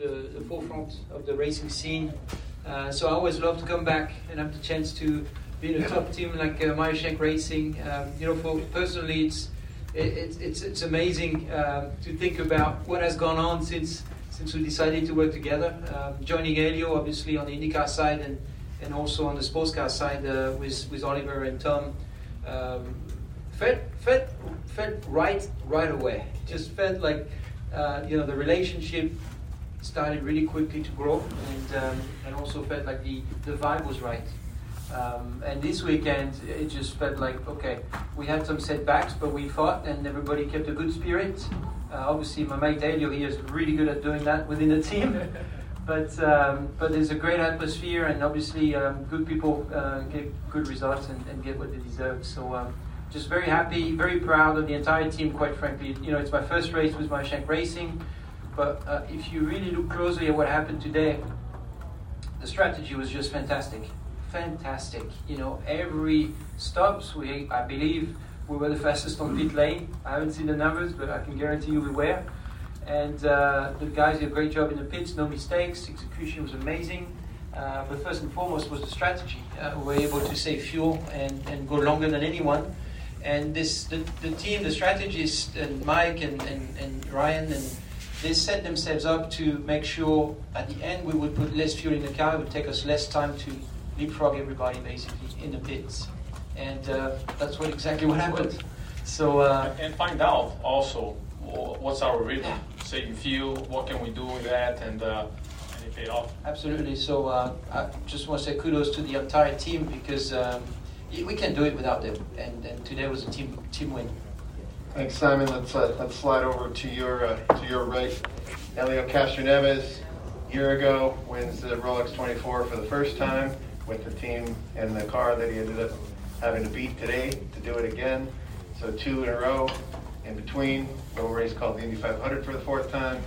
the, the forefront of the racing scene. Uh, so I always love to come back and have the chance to be in a top team like uh, Meyer Shank Racing. Um, you know, for personally, it's it, it's it's it's amazing uh, to think about what has gone on since since we decided to work together. Um, joining Helio, obviously on the IndyCar side and and also on the sports car side uh, with with Oliver and Tom. Um, felt felt felt right right away. Just felt like uh, you know the relationship started really quickly to grow, and um, and also felt like the the vibe was right. Um, and this weekend, it just felt like okay, we had some setbacks, but we fought, and everybody kept a good spirit. Uh, obviously, my mate Helio here is really good at doing that within the team. but um, but there's a great atmosphere, and obviously, um, good people uh, get good results and, and, get what they deserve. So. Um, just very happy, very proud of the entire team. Quite frankly, you know, it's my first race with Meyer Shank Racing, but uh, if you really look closely at what happened today, the strategy was just fantastic fantastic. You know, every stops, we, I believe, we were the fastest on pit lane. I haven't seen the numbers, but I can guarantee you we were. And uh, the guys did a great job in the pits, no mistakes. Execution was amazing. Uh, but first and foremost was the strategy. Uh, we were able to save fuel and, and go longer than anyone. And this, the, the team, the strategists, and Mike and, and, and Ryan, and they set themselves up to make sure at the end we would put less fuel in the car. It would take us less time to leapfrog everybody basically in the pits, and uh, that's what exactly what happened. So uh, and find out also what's our rhythm, saving fuel, what can we do with that, and. Uh, and it paid off. Absolutely. So uh, I just want to say kudos to the entire team because um, we can do it without them, and, and today was a team team win. Thanks, Simon. Let's uh, let's slide over to your uh, to your right. Helio Castroneves, year ago, wins the Rolex 24 for the first time with the team and the car that he ended up having to beat today to do it again. So two in a row. In between, little race called the Indy 500 for the fourth time.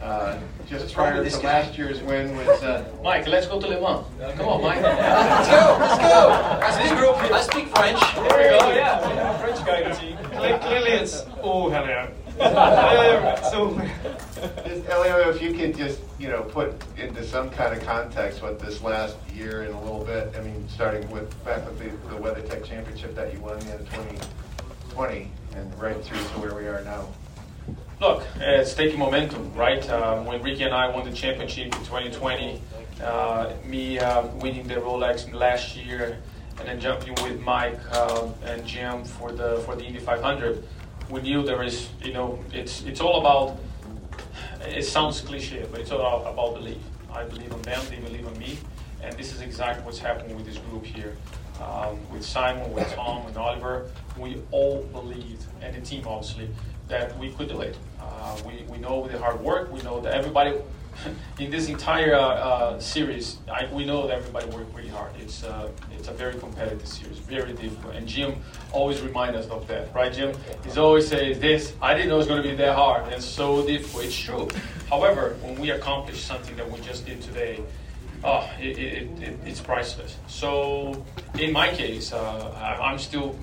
Uh, just prior to last year's win was uh, Mike. Let's go to Le Mans. Come on, Mike. let's go. Let's go. I speak, I speak French. There we go. Yeah, French guy in the team. Clearly, it's oh hell yeah. so, just, Helio, if you could just, you know, put into some kind of context what this last year and a little bit, I mean, starting with back with the, the WeatherTech Championship that you won in 2020 and right through to where we are now. Look, it's taking momentum, right? Um, when Ricky and I won the championship in 2020, uh, me uh, winning the Rolex last year, and then jumping with Mike uh, and Jim for the for the Indy 500 we knew there is, you know, it's it's all about. It sounds cliche, but it's all about belief. I believe in them, they believe in me, and this is exactly what's happening with this group here. Um, with Simon, with Tom, and Oliver, we all believed, and the team obviously, that we could do it. Uh, we, we know the hard work, we know that everybody in this entire uh, series, I, we know that everybody worked really hard. It's uh, it's a very competitive series, very difficult. And Jim always reminds us of that, right, Jim? He's always says this. I didn't know it was going to be that hard and so difficult. It's true. However, when we accomplish something that we just did today, oh, it, it, it, it's priceless. So, in my case, uh, I'm still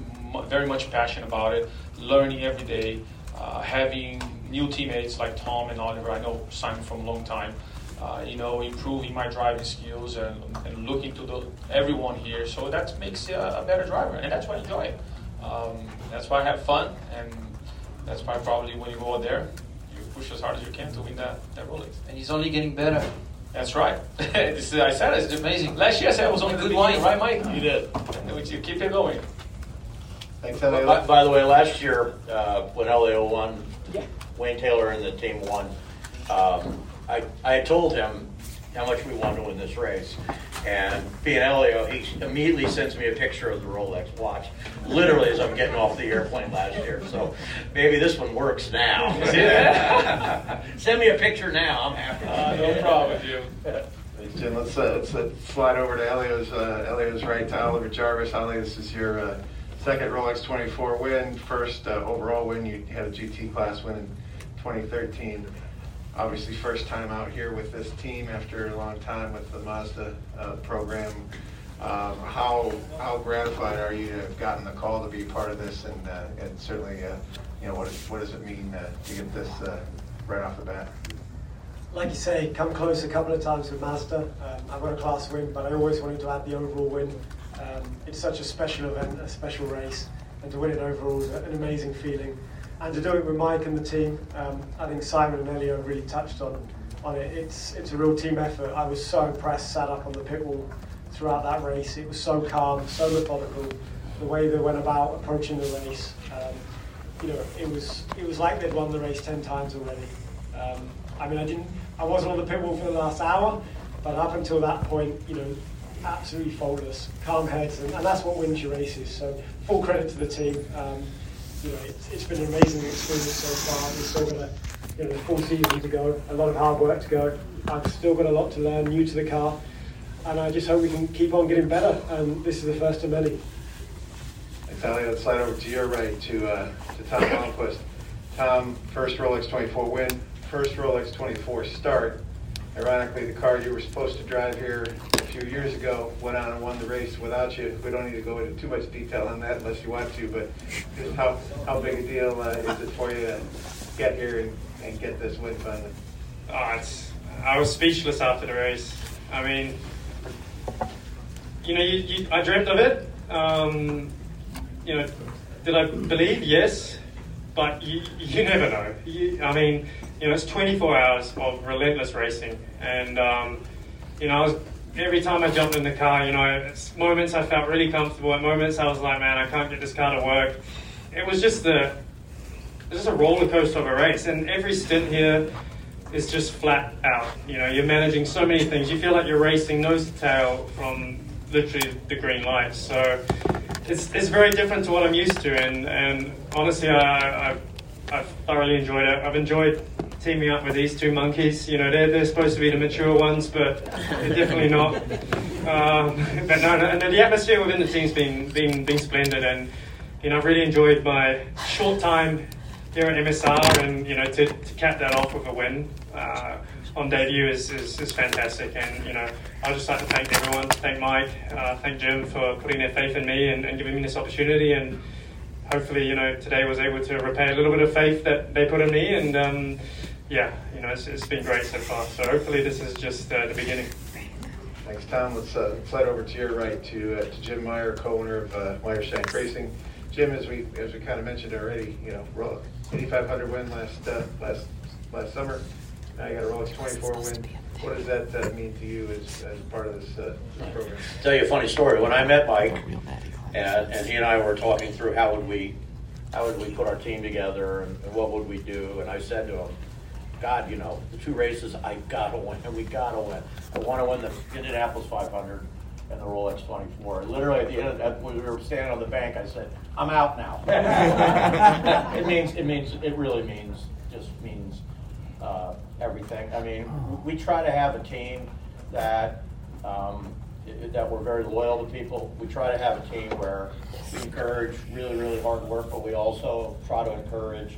very much passionate about it, learning every day, uh, having new teammates like Tom and Oliver. I know Simon from a long time. Uh, you know, improving my driving skills and, and looking to the, everyone here. So that makes you a, better driver, and that's why I enjoy it. Um, that's why I have fun, and that's why probably when you go out there, you push as hard as you can to win that, that Rolex. And he's only getting better. That's right. this is, I said it's amazing. Last year I said I was on a good line, right, Mike? You did. And you keep it going. Thanks, Helio. By, by, the way, last year uh, when Helio won, yeah. Wayne Taylor and the team won. Um, I, I told him how much we wanted to win this race. And being Helio, he immediately sends me a picture of the Rolex watch, literally as I'm getting off the airplane last year. So maybe this one works now. Send me a picture now. I'm happy. Uh, no problem, Jim. Jim, let's, uh, let's uh, slide over to Helio's, uh, Helio's right to Oliver Jarvis. Ollie, this is your uh, second Rolex 24 win, first uh, overall win. You had a GT class win in 2013. Obviously, first time out here with this team after a long time with the Mazda uh, program. Um, how how gratified are you to have gotten the call to be part of this, and uh, and certainly, uh, you know, what, what does it mean uh, to get this uh, right off the bat? like you say, come close a couple of times with Mazda. Um, I got a class win, but I always wanted to add the overall win. Um, it's such a special event, a special race, and to win it overall is an amazing feeling. And to do it with Mike and the team, um, I think Simon and Helio really touched on on it. It's it's a real team effort. I was so impressed, sat up on the pit wall throughout that race. It was so calm, so methodical. The way they went about approaching the race, um, you know, it was it was like they'd won the race ten times already. Um, I mean, I didn't, I wasn't on the pit wall for the last hour, but up until that point, you know, absolutely faultless, calm heads, and, and that's what wins your races. So full credit to the team. Um, you know, it's, it's been an amazing experience so far. We've still got a you know, full season to go, a lot of hard work to go. I've still got a lot to learn, new to the car, and I just hope we can keep on getting better. And this is the first of many. Ali. Let's slide over to your right to, uh, to Tom Blomqvist. Tom, first Rolex 24 win, first Rolex 24 start. Ironically, the car you were supposed to drive here a few years ago went on and won the race without you. We don't need to go into too much detail on that unless you want to, but just how, how big a deal uh, is it for you to get here and, and get this win finally? Oh, it's, I was speechless after the race. I mean, you know, you, you, I dreamt of it. Um, you know, did I believe? Yes, but you, you never know. You, I mean, you know, it's 24 hours of relentless racing, and um, you know, was every time I jumped in the car, you know, moments I felt really comfortable. At moments I was like, man, I can't get this car to work. It was just the, it was just a roller coaster of a race, and every stint here is just flat out. You know, you're managing so many things. You feel like you're racing nose to tail from literally the green light. So it's, it's very different to what I'm used to, and, and honestly, I, I, I've thoroughly enjoyed it. I've enjoyed teaming up with these two monkeys. You know, they're, they're supposed to be the mature ones, but they're definitely not. Um, but no, no, and the atmosphere within the team's been, been, been splendid, and you know, I've really enjoyed my short time here at MSR, and you know, to, to cap that off with a win uh, on debut is, is, is, fantastic. And you know, I'd just like to thank everyone, thank Mike, uh, thank Jim for putting their faith in me and, and, giving me this opportunity. And hopefully, you know, today was able to repay a little bit of faith that they put in me. And um, yeah, you know, it's, it's been great so far. So hopefully, this is just uh, the beginning. Thanks, Tom. Let's uh, slide over to your right to, uh, to Jim Meyer, co-owner of uh, Meyer Shank Racing. Jim, as we as we kind of mentioned already, you know, Indy 500 win last uh, last last summer. Now you got a Rolex 24 win. What does that uh, mean to you as, as part of this, uh, this program? Tell you a funny story. When I met Mike, and, and he and I were talking through how would we how would we put our team together and, and what would we do, and I said to him, God, you know, the two races I gotta win, and we gotta win. I want to win the Indianapolis 500 and the Rolex 24. Literally at the end of that, when we were standing on the bank, I said, "I'm out now." it means it means it really means just means uh, everything. I mean, we try to have a team that. Um, that we're very loyal to people. We try to have a team where we encourage really, really hard work, but we also try to encourage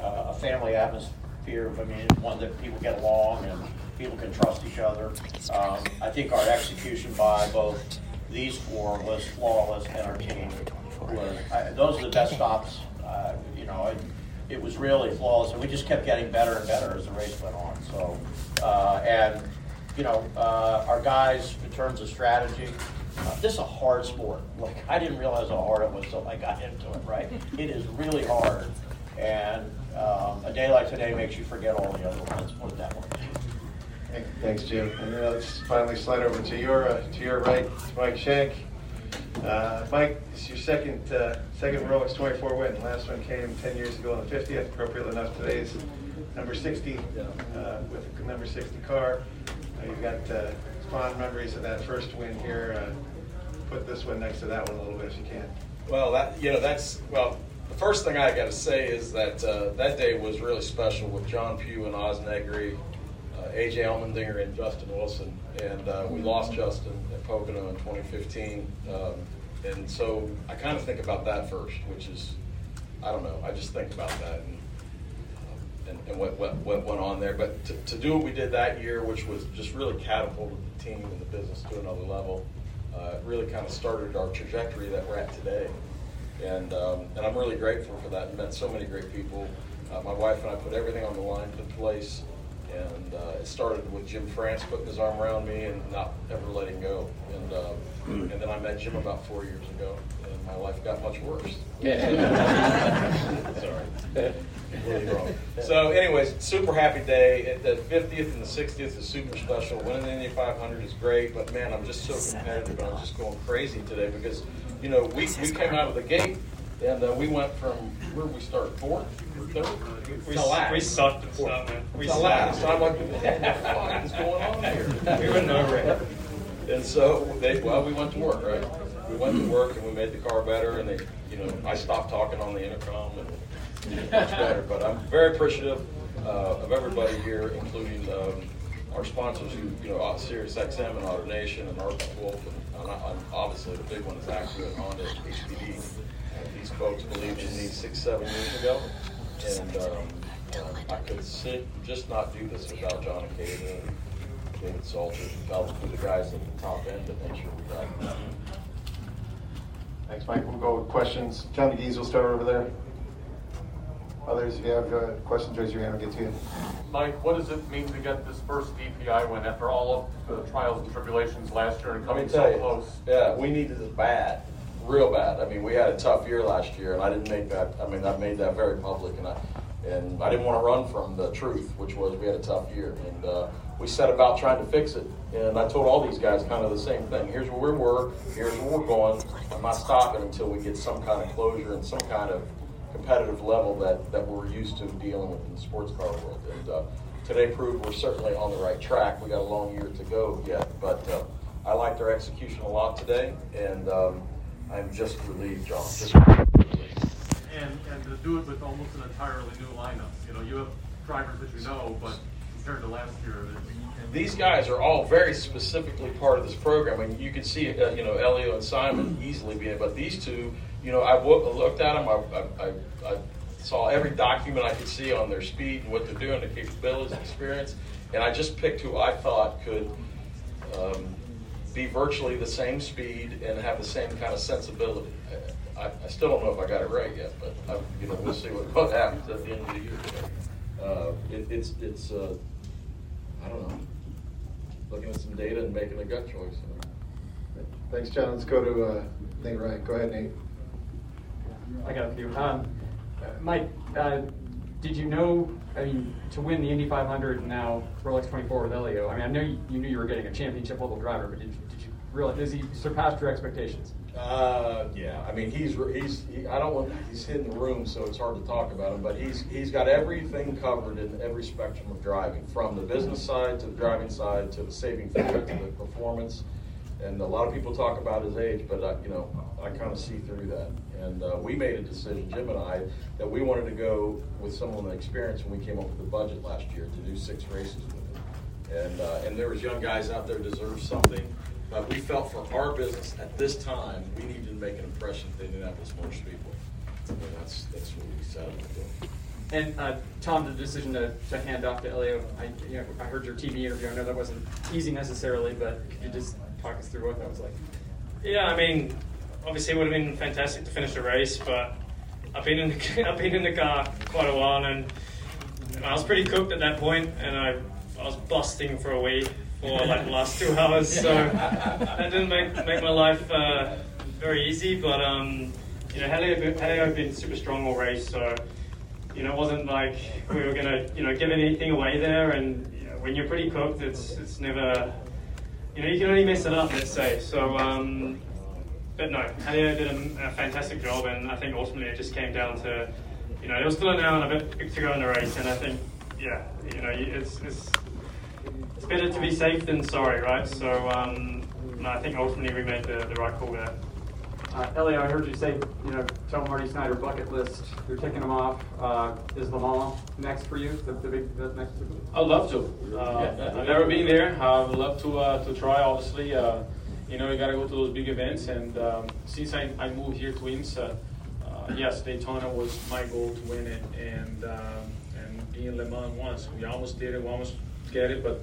uh, a family atmosphere. I mean, one that people get along and people can trust each other. Um, I think our execution by both these four was flawless, and our team was. I, those are the best stops. Uh, you know, it, it, was really flawless, and we just kept getting better and better as the race went on. So, uh, and you know, uh, our guys in terms of strategy. Uh, this is a hard sport. Like I didn't realize how hard it was until I got into it. Right? It is really hard, and um, a day like today makes you forget all the other ones. Put it that way. Thanks, Jim. And uh, let's finally slide over to your uh, to your right, to Mike Shank. Uh, Mike, it's your second uh, second Rolex 24 win. Last one came 10 years ago on the 50th. Appropriate enough, today's number 60 uh, with number 60 car. Uh, you've got fond memories of that first win here. put this one next to that one a little bit if you can. Well, that you know that's well. The first thing I got to say is that that day was really special with John Pew and Oz Negri AJ Allmendinger and Justin Wilson, and uh, we lost Justin at Pocono in 2015. Um, and so I kind of think about that first, which is, I don't know, I just think about that and, and, and what, what, what, went on there. But to, to, do what we did that year, which was just really catapulted the team and the business to another level, uh, really kind of started our trajectory that we're at today. And, um, and I'm really grateful for that. I met so many great people. Uh, my wife and I put everything on the line, put place And uh, it started with Jim France putting his arm around me and not ever letting go. And uh, and then I met Jim about four years ago, my life got much worse. Sorry. Really wrong. So, anyways, super happy day. The 50th and the 60th is super special. Winning the Indy 500 is great, but man, I'm just so competitive and I'm just going crazy today because, you know, we, we came out of the gate and uh, we went from where did we start? Fourth, third, We, to last. we sucked at start, man. We to sucked. last. I'm like, what the fuck is going on here? We were nowhere. And so they, well, we went to work, right? We went to work and we made the car better, and they, you know, I stopped talking on the intercom and much better. But I'm very appreciative uh, of everybody here, including um, our sponsors, who, you know, Sirius XM and AutoNation and Arthur Wolf, and, and I- obviously the big one is Acura and Honda, HPD. These folks believed in me six, seven years ago, and um, I could sit, just not do this without John and David Salter, probably the guys at the top end to make sure we got. Thanks, Mike. We'll go with questions. John McGee's will start over there. Others, if you have uh, questions, raise your hand, I'll get to you. Mike, what does it mean to get this first DPI win after all of the trials and tribulations last year and Let me coming tell so you, close? yeah, we needed this bad, real bad. I mean, we had a tough year last year, and I didn't make that. I mean, I made that very public, and I and I didn't want to run from the truth, which was we had a tough year, and uh, we set about trying to fix it. And I told all these guys kind of the same thing. Here's where we were. Here's where we're going. I'm not stopping until we get some kind of closure and some kind of competitive level that, that we're used to dealing with in the sports car world. And uh, today proved we're certainly on the right track. We got a long year to go yet, but uh, I liked our execution a lot today, and um, I'm just relieved, John. Just relieved. And, and to do it with almost an entirely new lineup. You know, you have drivers that you know, but compared to last year, These guys are all very specifically part of this program, and you can see, uh, you know, Helio and Simon easily being, but these two, you know, I looked at them, I, I, I, I saw every document I could see on their speed and what they're doing, their capabilities, experience, and I just picked who I thought could um, be virtually the same speed and have the same kind of sensibility. I, I still don't know if I got it right yet, but I, you know, we'll see what, what happens at the end of the year. Uh, it, it's it's uh, I don't know, looking at some data and making a gut choice. Thanks, John. Let's go to uh, Nate Ryan. Go ahead, Nate. I got a few. Um, Mike, uh, did you know, I mean, to win the Indy 500 and now Rolex 24 with Helio, I mean, I know you, you knew you were getting a championship level driver, but did, did you realize, has he surpassed your expectations? Uh, yeah. I mean, he's he's he, I don't want he's in the room, so it's hard to talk about him. But he's he's got everything covered in every spectrum of driving, from the business side to the driving side to the saving fluid to the performance. And a lot of people talk about his age, but I, you know, I kind of see through that. And uh, we made a decision, Jim and I, that we wanted to go with someone with experience when we came up with the budget last year to do six races with him. And uh, and there was young guys out there who deserved something. But we felt for our business at this time, we needed to make an impression at the Indianapolis Motor Speedway. And that's, that's what we set out to do. And uh, Tom, the decision to, to hand off to Helio, I, you know, I heard your TV interview. I know that wasn't easy necessarily, but could you just talk us through what that was like? Yeah, I mean, obviously it would have been fantastic to finish the race, but I've been in the, I've been in the car quite a while, and, and I was pretty cooked at that point, and I, I was busting for a wee for like the last two hours, so that didn't make make my life uh, very easy. But um, you know, Helio, Helio had been super strong all race, so you know, it wasn't like we were gonna you know give anything away there. And you know, when you're pretty cooked, it's it's never you know you can only mess it up. Let's say so. Um, but no, Helio did a, a fantastic job, and I think ultimately it just came down to, you know, there was still an hour and a bit to go in the race, and I think, yeah, you know, it's, it's better to be safe than sorry, right? So, um, no, I think ultimately we made the, the right call there. Uh, Helio, I heard you say, you know, tell Marty Snider bucket list. You're ticking them off. Uh, is Le Mans next for you? The, the big, the next. I'd love to. Uh, I've never been there. I would love to uh, to try. Obviously, uh, you know, you got to go to those big events. And um, since I, I moved here to IMSA, uh, yes, Daytona was my goal to win it, and um, and being Le Mans once, we almost did it. We almost get it, but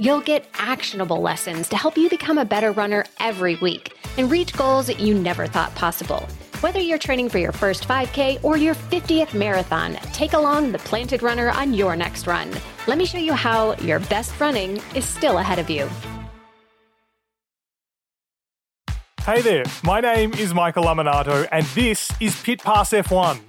You'll get actionable lessons to help you become a better runner every week and reach goals you never thought possible. Whether you're training for your first 5K or your 50th marathon, take along the Planted Runner on your next run. Let me show you how your best running is still ahead of you. Hey there, my name is Michael Lamonato, and this is Pit Pass F1,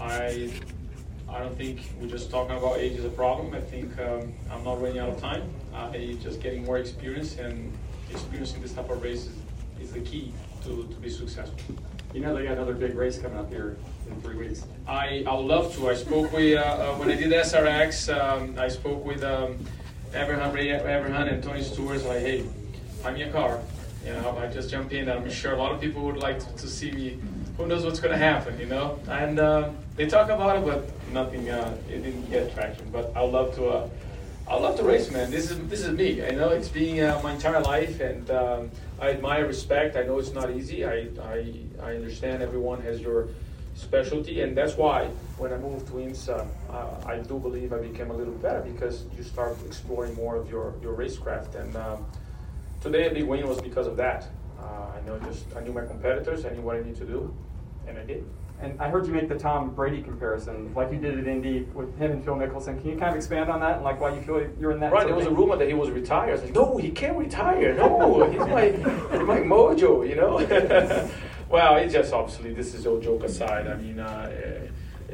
I I don't think we're just talking about age is a problem. I think um, I'm not running out of time. I just getting more experience and experiencing this type of races is the key to, to be successful. You know they got another big race coming up here in three weeks. I, I would love to. I spoke with, uh, uh, when I did SRX, um, I spoke with um, Evernham, Ray Evernham and Tony Stewart. Like, hey, I'm your car. You know, I just jump in. I'm sure a lot of people would like to, to see me. Who knows what's going to happen, you know? And uh, they talk about it, but nothing, uh, it didn't get traction. But I love to, uh, I love to race, man. This is this is me. I know it's been uh, my entire life, and um, I admire, respect. I know it's not easy. I, I I understand everyone has your specialty, and that's why when I moved to IMSA, uh, I do believe I became a little better because you start exploring more of your your racecraft. And um, today, a big win was because of that. Uh, I know just I knew my competitors, I knew what I need to do, and I did. And I heard you make the Tom Brady comparison, like you did at Indy with him and Phil Mickelson. Can you kind of expand on that and like why you feel you're in that? Right, there was a rumor that he was retired. I said, no, he can't retire. No, he's my, he's my mojo, you know. well, it's just obviously this is all joke aside. I mean, uh,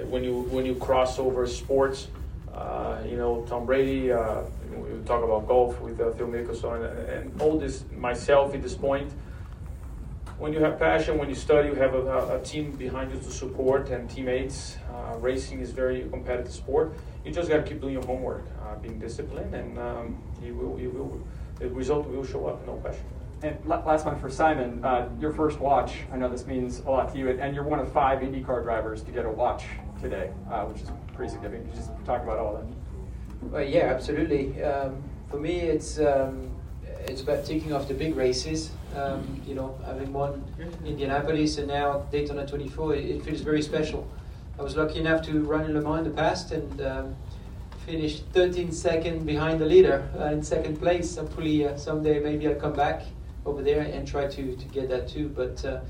when you when you cross over sports, uh, you know, Tom Brady. Uh, we talk about golf with uh, Phil Mickelson and, and all this. Myself at this point when you have passion, when you study, you have a, a team behind you to support and teammates. Uh, racing is very competitive sport. You just got to keep doing your homework, uh, being disciplined, and um, you will, you will, the result will show up, no question. And last one for Simon, uh, your first watch. I know this means a lot to you, and you're one of five IndyCar drivers to get a watch today, uh, which is pretty significant. You just talk about all that. Well, yeah, absolutely. Um, for me, it's um, it's about ticking off the big races. Um, you know, having won Indianapolis and now Daytona 24, it, it, feels very special. I was lucky enough to run in Le Mans in the past and um, finished 13 seconds behind the leader uh, in second place. Hopefully, uh, someday maybe I'll come back over there and try to, to get that too. But uh,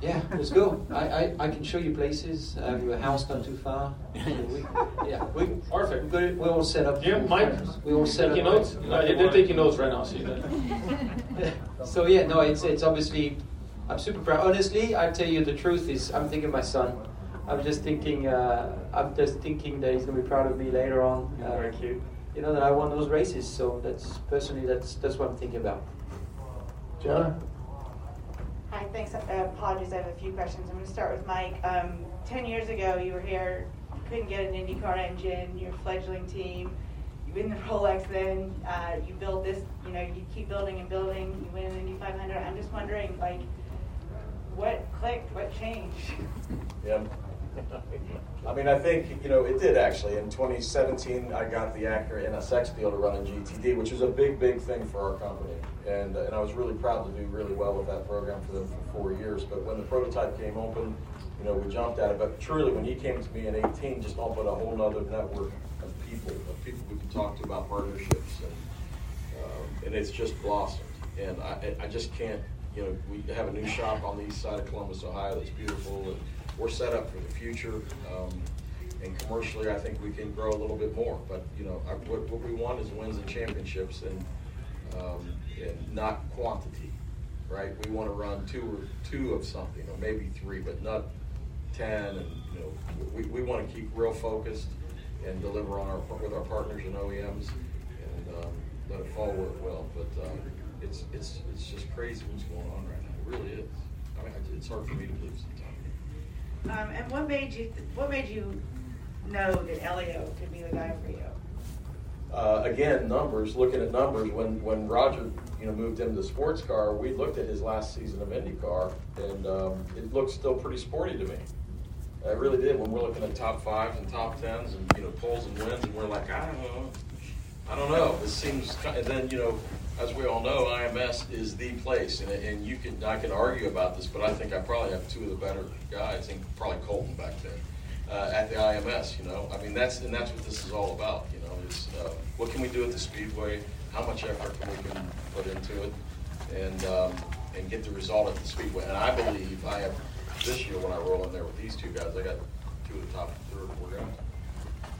yeah, let's go. I, I, I can show you places. I have a house not too far. we, yeah, we perfect. We're, we're all set up. Yeah, Mike. We all set taking up. notes. No, they're taking notes right now. See that. so yeah, no, it's it's obviously. I'm super proud. Honestly, I tell you the truth is, I'm thinking my son. I'm just thinking. Uh, I'm just thinking that he's gonna be proud of me later on. Uh, Very cute. You know that I won those races. So that's personally that's that's what I'm thinking about. Jonah. Hi, thanks. Uh, apologies, I have a few questions. I'm going to start with Mike. Um, Ten years ago, you were here, couldn't get an IndyCar engine, your fledgling team. you win the Rolex, then uh, you build this, you know, you keep building and building, you win the Indy 500. I'm just wondering, like, what clicked, what changed? Yeah. I mean, I think, you know, it did actually. In 2017, I got the Acura NSX deal to run in GTD, which was a big, big thing for our company. And, and I was really proud to do really well with that program for them for four years. But when the prototype came open, you know, we jumped at it. But truly, when he came to me in 18, just opened a whole other network of people, of people we could talk to about partnerships. And, um, and it's just blossomed. And I, I just can't, you know, we have a new shop on the east side of Columbus, Ohio that's beautiful. And we're set up for the future. Um, and commercially, I think we can grow a little bit more. But, you know, our, what, what we want is wins and championships and, um, not quantity, right? We want to run two or two of something, or maybe three, but not 10. And, you know, we, we want to keep real focused and deliver on our with our partners and OEMs and um, let it fall where it will. But um, it's it's it's just crazy what's going on right now. It really is. I mean, it's hard for me to believe sometimes. Um, and what made you, what made you know that Helio could be the guy for you? Uh, again, numbers. Looking at numbers, when when Roger, you know, moved into the sports car, we looked at his last season of IndyCar, and um, it looked still pretty sporty to me. I really did. When we're looking at top fives and top tens, and you know, poles and wins, and we're like, I don't know, I don't know. This seems. kind And then you know, as we all know, IMS is the place, and, and you can I can argue about this, but I think I probably have two of the better guys, and probably Colton back then. Uh, at the IMS, you know, I mean that's and that's what this is all about. You is uh, what can we do at the Speedway? How much effort can we can put into it, and um, and get the result at the Speedway? And I believe I have this year when I roll in there with these two guys, I got two of the top three or four guys.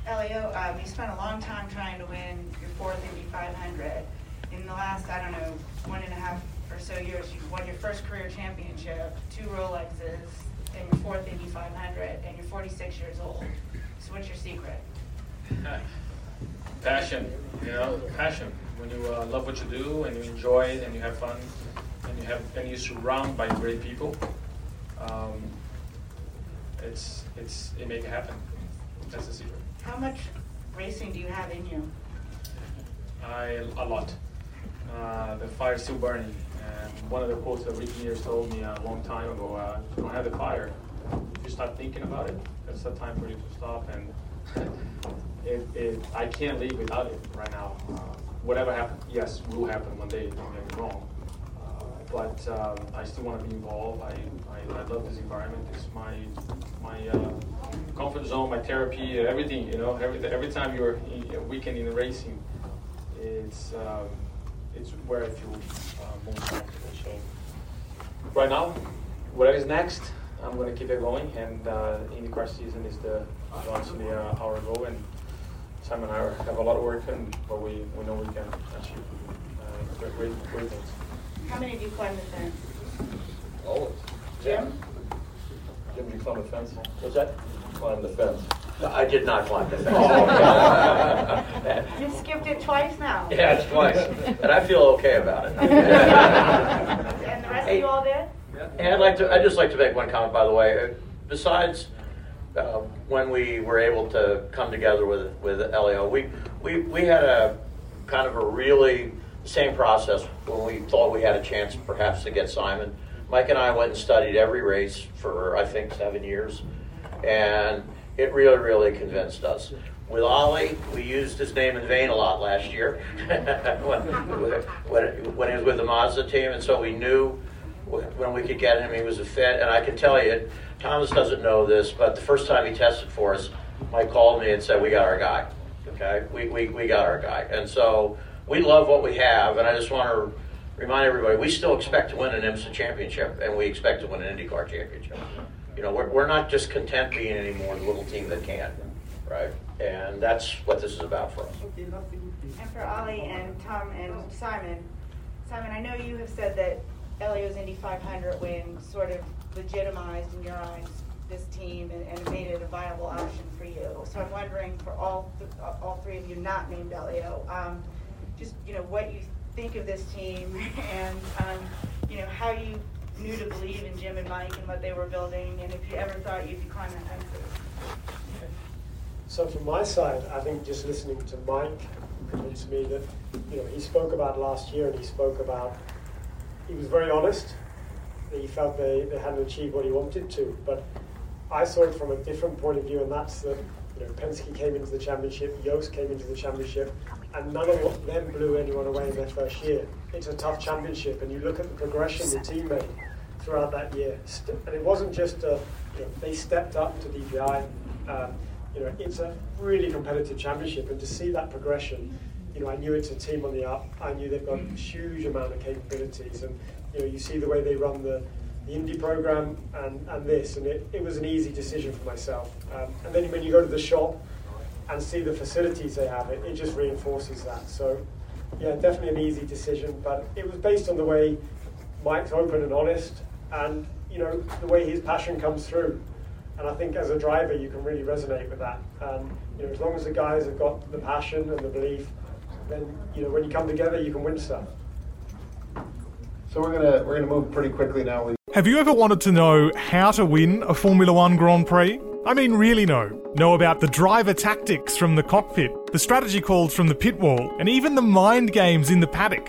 Helio, um, you spent a long time trying to win your fourth Indy 500. In the last, I don't know, one and a half or so years, you won your first career championship, two Rolexes, and your fourth Indy 500, and you're 46 years old. So what's your secret? Passion, you know, passion. When you uh, love what you do and you enjoy it and you have fun and you have and you're surrounded by great people, um, it's it's it make it happen. That's the secret. How much racing do you have in you? I a lot. Uh, the fire's still burning. And one of the quotes that Ricky Mears told me a long time ago: uh, "Don't have the fire. If you start thinking about it, that's the time for you to stop." And it, it, I can't live without it right now. Uh, whatever happens, yes, will happen one day. Don't get me wrong. Uh, but um, I still want to be involved. I, I, I love this environment. It's my my uh, comfort zone, my therapy, everything. You know, every every time you're in, a weekend in the racing, it's um, it's where I feel uh, most comfortable. So right now, whatever is next, I'm going to keep it going. And uh, IndyCar season is the obviously uh, hour ago, And Sam and I have a lot of work, and but we, we know we can achieve uh, great, great, great things. How many of you climb the fence? Always. Jim? Jim, did you climb the fence? What's that? Climb the fence. I did not climb the fence. You've skipped it twice now. yeah, it's twice, and I feel okay about it. And the rest of you all did? And I'd like to, I'd just like to make one comment, by the way. Besides, uh, when we were able to come together with, with Helio, we, we, we had a kind of a really same process when we thought we had a chance perhaps to get Simon. Mike and I went and studied every race for, I think, seven years. And it really, really convinced us. With Ollie, we used his name in vain a lot last year when, when, when he was with the Mazda team, and so we knew when we could get him, he was a fit. And I can tell you, Thomas doesn't know this, but the first time he tested for us, Mike called me and said, "We got our guy." Okay, we, we, we got our guy, and so we love what we have. And I just want to remind everybody, we still expect to win an IMSA championship, and we expect to win an IndyCar championship. You know, we're, we're not just content being anymore the little team that can, right? And that's what this is about for us. And for Ollie and Tom and Simon, Simon, I know you have said that Helio's Indy 500 win sort of legitimized in your eyes this team and, and made it a viable option for you. So I'm wondering for all th- all three of you not named Helio, um, just you know what you think of this team and um, you know how you knew to believe in Jim and Mike and what they were building, and if you ever thought you'd be climbing that fence. So from my side, I think just listening to Mike convinced me that you know he spoke about last year and he spoke about he was very honest he felt they, they hadn't achieved what he wanted to. But I saw it from a different point of view, and that's that you know Penske came into the championship, Joest came into the championship, and none of them blew anyone away in their first year. It's a tough championship, and you look at the progression the team made throughout that year, and it wasn't just a, you know, they stepped up to DPI. Um, you know, it's a really competitive championship, and to see that progression, you know, I knew it's a team on the up. I knew they've got a huge amount of capabilities, and you know, you see the way they run the, the Indy program and, and this, and it, it was an easy decision for myself. Um, and then when you go to the shop and see the facilities they have, it, it just reinforces that. So, yeah, definitely an easy decision, but it was based on the way Mike's open and honest, and you know the way his passion comes through. And I think as a driver, you can really resonate with that. And you know, as long as the guys have got the passion and the belief, then you know when you come together, you can win stuff. So we're gonna we're gonna move pretty quickly now. Have you ever wanted to know how to win a Formula One Grand Prix? I mean, really know. Know about the driver tactics from the cockpit, the strategy calls from the pit wall, and even the mind games in the paddock.